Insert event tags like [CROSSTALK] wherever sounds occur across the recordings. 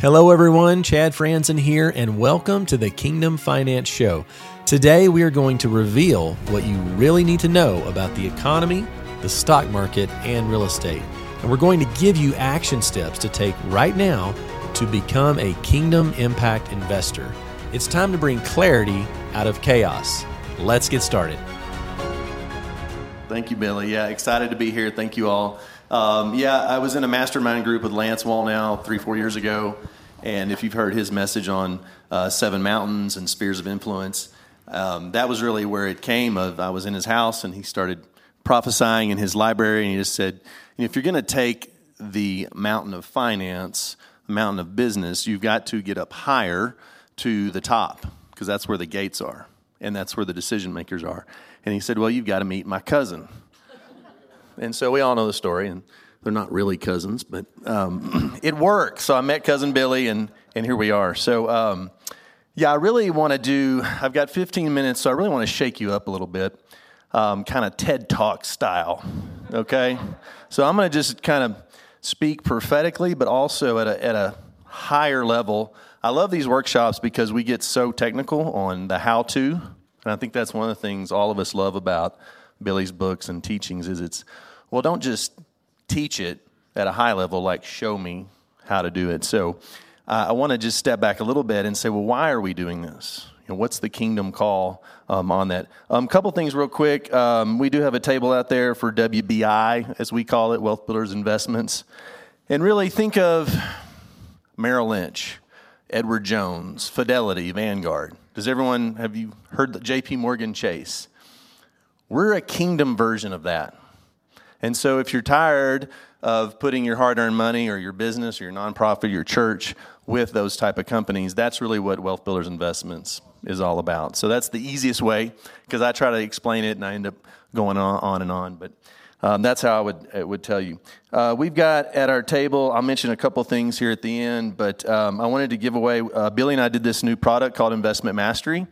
Hello, everyone. Chad Frantzen here, and welcome to the Kingdom Finance Show. Today, we are going to reveal what you really need to know about the economy, the stock market, and real estate. And we're going to give you action steps to take right now to become a Kingdom Impact investor. It's time to bring clarity out of chaos. Let's get started. Thank you, Billy. Yeah, excited to be here. Thank you all. Um, yeah, I was in a mastermind group with Lance Wallnau three, four years ago. And if you've heard his message on uh, Seven Mountains and Spheres of Influence, um, that was really where it came. Of I was in his house and he started prophesying in his library, and he just said, "If you're going to take the mountain of finance, the mountain of business, you've got to get up higher to the top because that's where the gates are and that's where the decision makers are." And he said, "Well, you've got to meet my cousin." And so we all know the story, and they're not really cousins, but um, [CLEARS THROAT] it worked. So I met cousin Billy, and and here we are. So um, yeah, I really want to do. I've got 15 minutes, so I really want to shake you up a little bit, um, kind of TED Talk style. Okay, so I'm going to just kind of speak prophetically, but also at a at a higher level. I love these workshops because we get so technical on the how to, and I think that's one of the things all of us love about Billy's books and teachings is it's well, don't just teach it at a high level, like show me how to do it. So uh, I want to just step back a little bit and say, well, why are we doing this? You know, what's the kingdom call um, on that? A um, couple things, real quick. Um, we do have a table out there for WBI, as we call it, Wealth Builders Investments. And really think of Merrill Lynch, Edward Jones, Fidelity, Vanguard. Does everyone, have you heard the JP Morgan Chase? We're a kingdom version of that. And so if you're tired of putting your hard-earned money or your business or your nonprofit, your church with those type of companies, that's really what Wealth Builders Investments is all about. So that's the easiest way because I try to explain it and I end up going on, on and on. But um, that's how I would would tell you. Uh, we've got at our table. I'll mention a couple things here at the end, but um, I wanted to give away. Uh, Billy and I did this new product called Investment Mastery,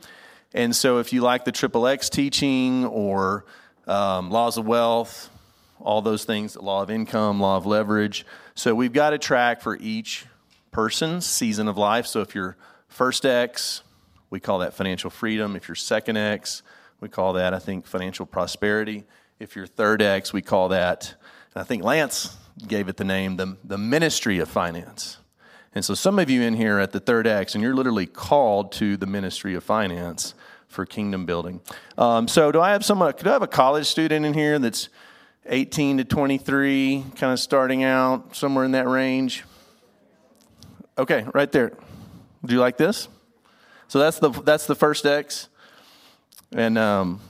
and so if you like the Triple X teaching or um, Laws of Wealth, all those things law of income, law of leverage. So we've got a track for each person's season of life. So if you're first X, we call that financial freedom. If you're second X, we call that, I think, financial prosperity. If you're third X, we call that, I think Lance gave it the name, the, the ministry of finance. And so some of you in here at the third X, and you're literally called to the ministry of finance for kingdom building. Um, so do I have someone, could I have a college student in here that's 18 to 23, kind of starting out somewhere in that range. Okay, right there. Do you like this? So that's the that's the first X, and um,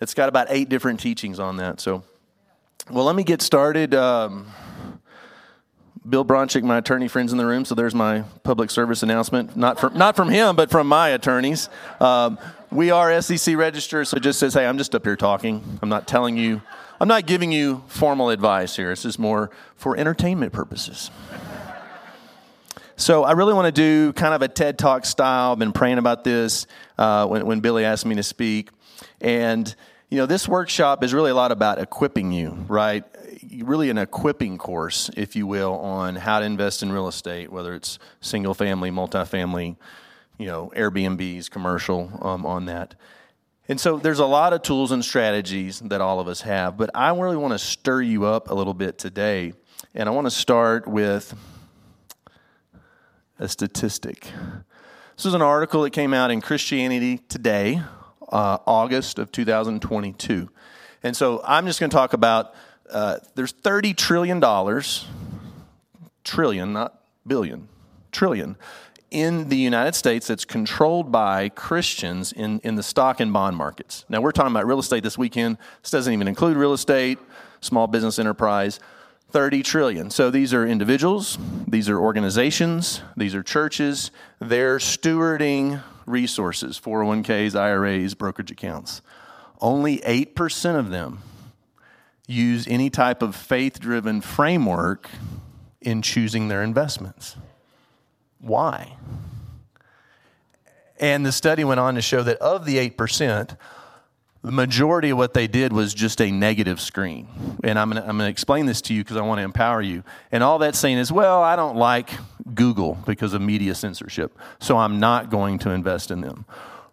it's got about eight different teachings on that. So, well, let me get started. Um, Bill Bronchick, my attorney friends in the room. So there's my public service announcement. Not from not from him, but from my attorneys. Um, we are SEC registered, so just says, hey, I'm just up here talking. I'm not telling you I'm not giving you formal advice here. This is more for entertainment purposes. So I really want to do kind of a TED Talk style. I've been praying about this uh, when, when Billy asked me to speak. And, you know, this workshop is really a lot about equipping you, right? Really an equipping course, if you will, on how to invest in real estate, whether it's single family, multifamily, you know, Airbnbs, commercial um, on that. And so there's a lot of tools and strategies that all of us have, but I really want to stir you up a little bit today. And I want to start with a statistic. This is an article that came out in Christianity Today, uh, August of 2022. And so I'm just going to talk about uh, there's $30 trillion, trillion, not billion, trillion, in the United States that's controlled by Christians in, in the stock and bond markets. Now, we're talking about real estate this weekend. This doesn't even include real estate, small business enterprise. 30 trillion. So these are individuals, these are organizations, these are churches. They're stewarding resources, 401ks, IRAs, brokerage accounts. Only 8% of them use any type of faith driven framework in choosing their investments. Why? And the study went on to show that of the 8%, the majority of what they did was just a negative screen. And I'm going to explain this to you because I want to empower you. And all that's saying is, well, I don't like Google because of media censorship, so I'm not going to invest in them.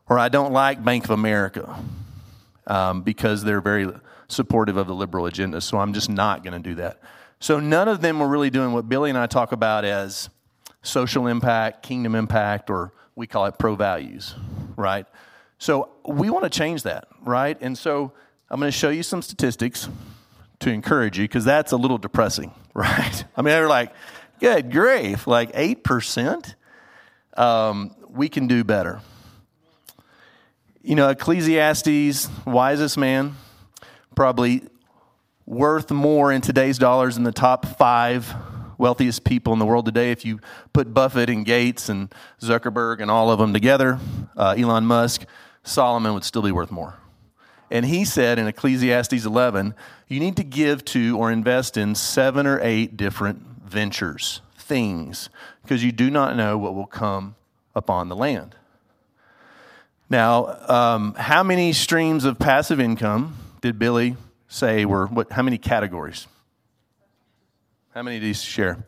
Or I don't like Bank of America um, because they're very supportive of the liberal agenda, so I'm just not going to do that. So none of them were really doing what Billy and I talk about as social impact, kingdom impact, or we call it pro values, right? So we want to change that, right? And so I'm going to show you some statistics to encourage you because that's a little depressing, [LAUGHS] right? I mean, they're like, good grief, like 8%? Um, we can do better. You know, Ecclesiastes, wisest man, probably worth more in today's dollars than the top five wealthiest people in the world today. If you put Buffett and Gates and Zuckerberg and all of them together, uh, Elon Musk, Solomon would still be worth more. And he said in Ecclesiastes 11, you need to give to or invest in seven or eight different ventures, things, because you do not know what will come upon the land. Now, um, how many streams of passive income did Billy say were, what, how many categories? How many do you share?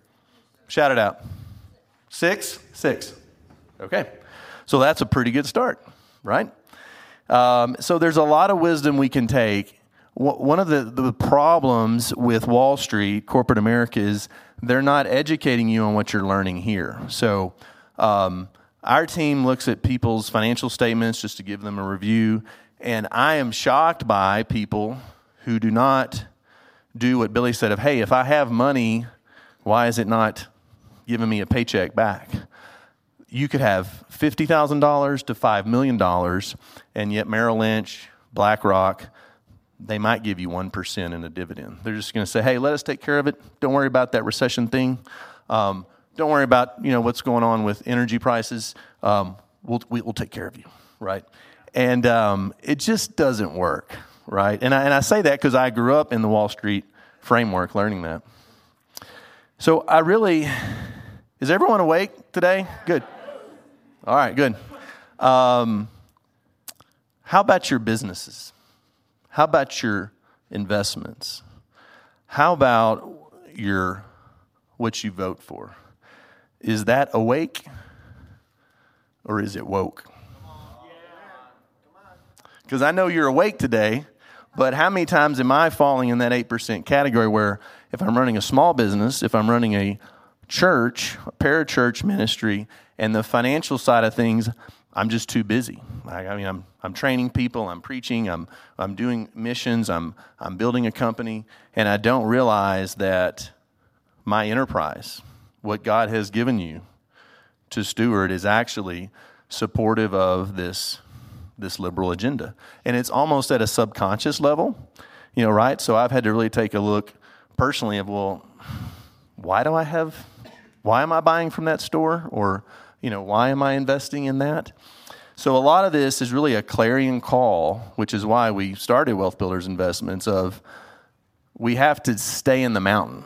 Shout it out. Six? Six. Okay. So that's a pretty good start, right? Um, so there's a lot of wisdom we can take. One of the, the problems with Wall Street, corporate America, is they're not educating you on what you're learning here. So um, our team looks at people's financial statements just to give them a review, and I am shocked by people who do not do what Billy said of, hey, if I have money, why is it not giving me a paycheck back? you could have $50,000 to $5 million, and yet Merrill Lynch, BlackRock, they might give you 1% in a dividend. They're just going to say, hey, let us take care of it. Don't worry about that recession thing. Um, don't worry about you know, what's going on with energy prices. Um, we'll, we'll take care of you, right? And um, it just doesn't work, right? And I, and I say that because I grew up in the Wall Street framework learning that. So I really, is everyone awake today? Good. All right, good. Um, how about your businesses? How about your investments? How about your what you vote for? Is that awake or is it woke? Because I know you're awake today, but how many times am I falling in that 8% category where if I'm running a small business, if I'm running a church, a parachurch ministry, and the financial side of things, I'm just too busy. I, I, mean, I'm, I'm training people, I'm preaching, I'm, I'm doing missions, I'm, I'm building a company, and I don't realize that my enterprise, what God has given you to steward, is actually supportive of this, this liberal agenda. And it's almost at a subconscious level, you know, right? So I've had to really take a look personally of, well, why do I have, why am I buying from that store? Or, you know, why am I investing in that? So a lot of this is really a clarion call, which is why we started Wealth Builders Investments of we have to stay in the mountain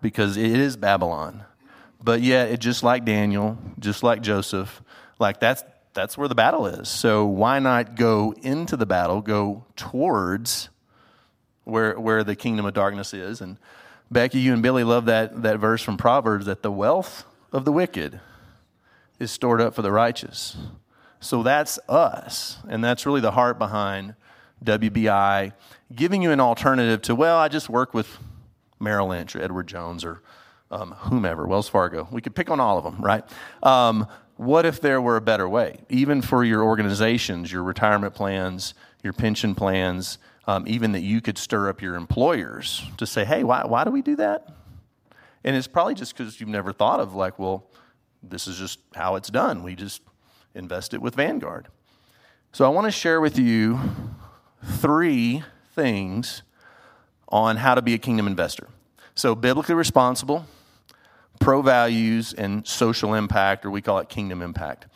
because it is Babylon. But yet it just like Daniel, just like Joseph, like that's that's where the battle is. So why not go into the battle, go towards where where the kingdom of darkness is? And Becky, you and Billy love that that verse from Proverbs that the wealth of the wicked is stored up for the righteous. So that's us. And that's really the heart behind WBI, giving you an alternative to, well, I just work with Merrill Lynch or Edward Jones or um, whomever, Wells Fargo. We could pick on all of them, right? Um, what if there were a better way? Even for your organizations, your retirement plans, your pension plans, um, even that you could stir up your employers to say, hey, why, why do we do that? And it's probably just because you've never thought of, like, well, this is just how it's done. We just invest it with Vanguard. So I want to share with you three things on how to be a kingdom investor. So, biblically responsible, pro values, and social impact, or we call it kingdom impact.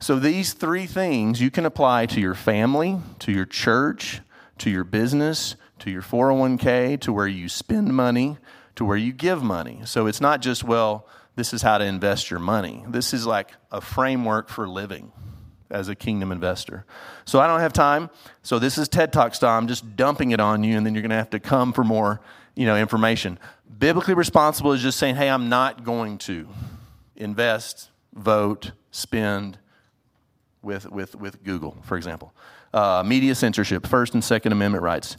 So, these three things you can apply to your family, to your church, to your business, to your 401k, to where you spend money, to where you give money. So, it's not just, well, this is how to invest your money. This is like a framework for living. As a kingdom investor. So I don't have time. So this is TED Talk style. I'm just dumping it on you, and then you're going to have to come for more, you know, information. Biblically responsible is just saying, hey, I'm not going to invest, vote, spend with, with, with Google, for example. Uh, media censorship, First and Second Amendment rights.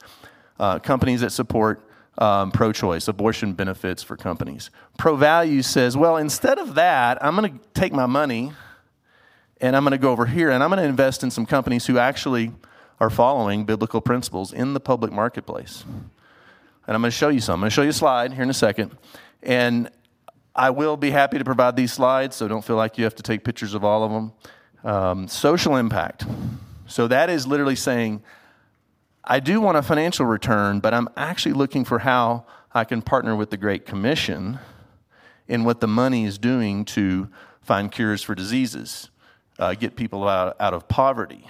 Uh, companies that support um, pro choice, abortion benefits for companies. Pro value says, well, instead of that, I'm going to take my money and I'm going to go over here and I'm going to invest in some companies who actually are following biblical principles in the public marketplace. And I'm going to show you some. I'm going to show you a slide here in a second. And I will be happy to provide these slides, so don't feel like you have to take pictures of all of them. Um, social impact. So that is literally saying, I do want a financial return, but I'm actually looking for how I can partner with the Great Commission in what the money is doing to find cures for diseases, uh, get people out, out of poverty,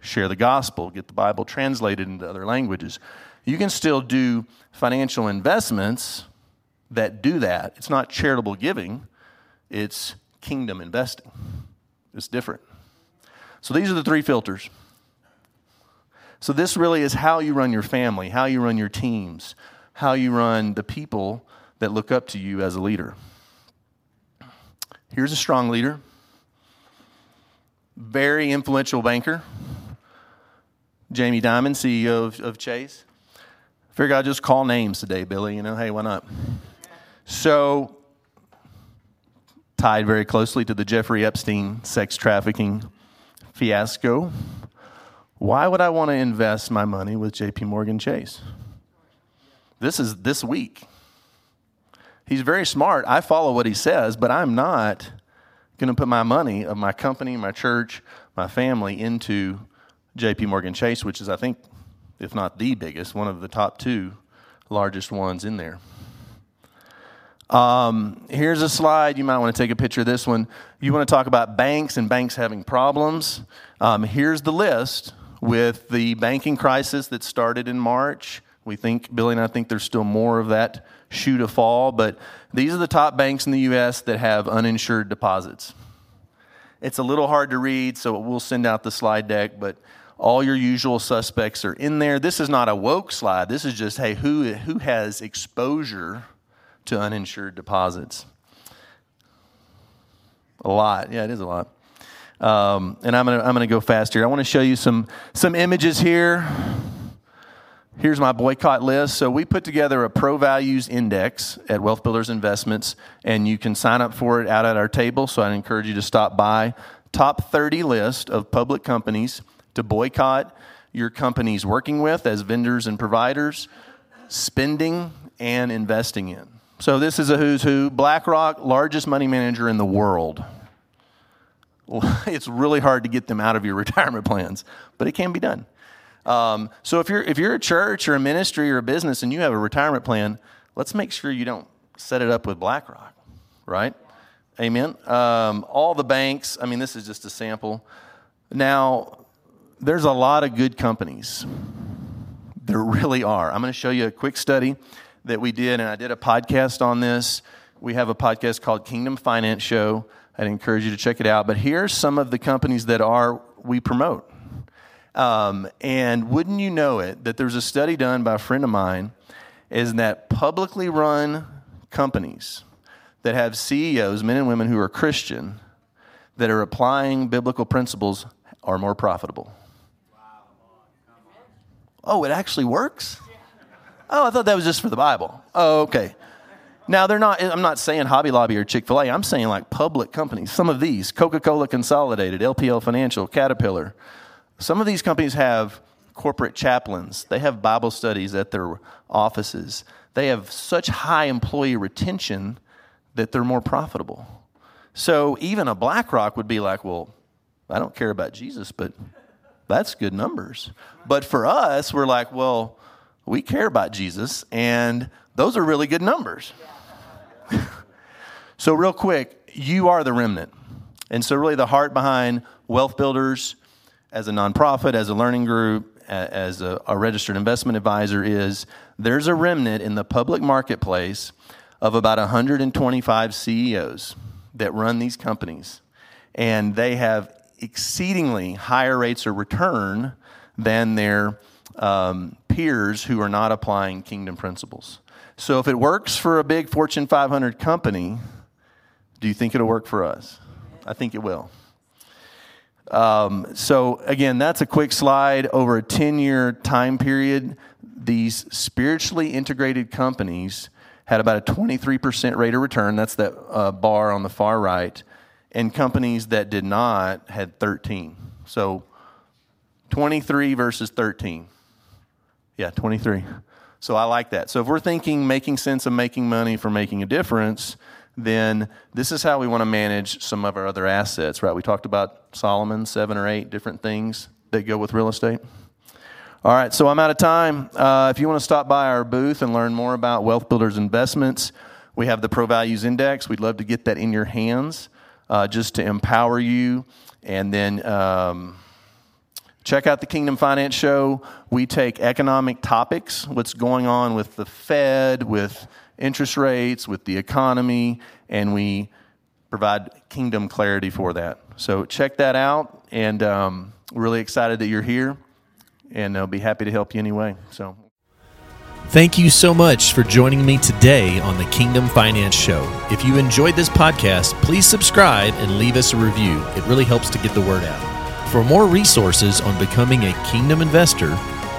share the gospel, get the Bible translated into other languages. You can still do financial investments that do that. It's not charitable giving, it's kingdom investing. It's different. So these are the three filters. So this really is how you run your family, how you run your teams, how you run the people that look up to you as a leader. Here's a strong leader very influential banker, Jamie Dimon, CEO of, of Chase. Figured I'd just call names today, Billy. You know, hey, why not? So, tied very closely to the Jeffrey Epstein sex trafficking fiasco. Why would I want to invest my money with JP Morgan Chase? This is this week. He's very smart. I follow what he says, but I'm not going to put my money of my company, my church, my family into JP Morgan Chase, which is, I think, if not the biggest, one of the top two largest ones in there. Um, here's a slide. You might want to take a picture of this one. You want to talk about banks and banks having problems. Um, here's the list with the banking crisis that started in March. We think, Billy and I think there's still more of that shoe to fall, but these are the top banks in the U.S. that have uninsured deposits. It's a little hard to read, so we'll send out the slide deck, but all your usual suspects are in there. This is not a woke slide. This is just, hey, who, who has exposure to uninsured deposits? A lot. Yeah, it is a lot. Um, and I'm going to I'm gonna go fast here. I want to show you some, some images here. Here's my boycott list. So we put together a pro values index at Wealth Builders Investments, and you can sign up for it out at our table. So I'd encourage you to stop by. Top 30 list of public companies to boycott your company's working with as vendors and providers, spending and investing in. So this is a who's who. BlackRock, largest money manager in the world. [LAUGHS] It's really hard to get them out of your [LAUGHS] retirement plans, but it can be done. Um, so if you're if you're a church or a ministry or a business and you have a retirement plan, let's make sure you don't set it up with BlackRock, right? Amen. Um, all the banks. I mean, this is just a sample. Now, there's a lot of good companies. There really are. I'm going to show you a quick study that we did, and I did a podcast on this. We have a podcast called Kingdom Finance Show. I'd encourage you to check it out. But here's some of the companies that are we promote. Um, and wouldn't you know it, that there's a study done by a friend of mine, is that publicly run companies that have CEOs, men and women who are Christian, that are applying biblical principles are more profitable. Oh, it actually works? Oh, I thought that was just for the Bible. Oh, okay. Now, they're not, I'm not saying Hobby Lobby or Chick fil A. I'm saying like public companies. Some of these Coca Cola Consolidated, LPL Financial, Caterpillar, some of these companies have corporate chaplains, they have Bible studies at their offices, they have such high employee retention that they're more profitable. So even a BlackRock would be like, well, I don't care about Jesus, but that's good numbers. But for us, we're like, well, we care about Jesus, and those are really good numbers. [LAUGHS] so, real quick, you are the remnant. And so, really, the heart behind Wealth Builders, as a nonprofit, as a learning group, as a, a, registered investment advisor is there's a remnant in the public marketplace of about 125 CEOs that run these companies. And they have exceedingly higher rates of return than their um, peers who are not applying kingdom principles. So if it works for a big Fortune 500 company, do you think it'll work for us? I think it will. Um, so again, that's a quick slide over a 10 year time period. These spiritually integrated companies had about a 23% rate of return. That's that uh, bar on the far right. And companies that did not had 13. So 23 versus 13. Yeah, 23. So I like that. So if we're thinking making sense of making money for making a difference, then this is how we want to manage some of our other assets, right? We talked about Solomon, seven or eight different things that go with real estate. All right, so I'm out of time. Uh, if you want to stop by our booth and learn more about Wealth Builders Investments, we have the Pro Values Index. We'd love to get that in your hands uh, just to empower you. And then um, check out the Kingdom Finance Show. We take economic topics, what's going on with the Fed, with interest rates, with the economy, and we provide kingdom clarity for that. So check that out, and um, really excited that you're here and I'll be happy to help you anyway. So. Thank you so much for joining me today on the Kingdom Finance Show. If you enjoyed this podcast, please subscribe and leave us a review. It really helps to get the word out. For more resources on becoming a Kingdom investor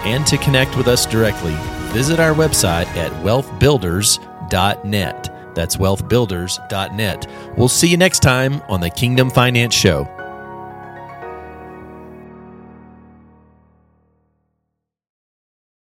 and to connect with us directly, visit our website at wealthbuilders.net. That's wealthbuilders.net. We'll see you next time on the Kingdom Finance Show.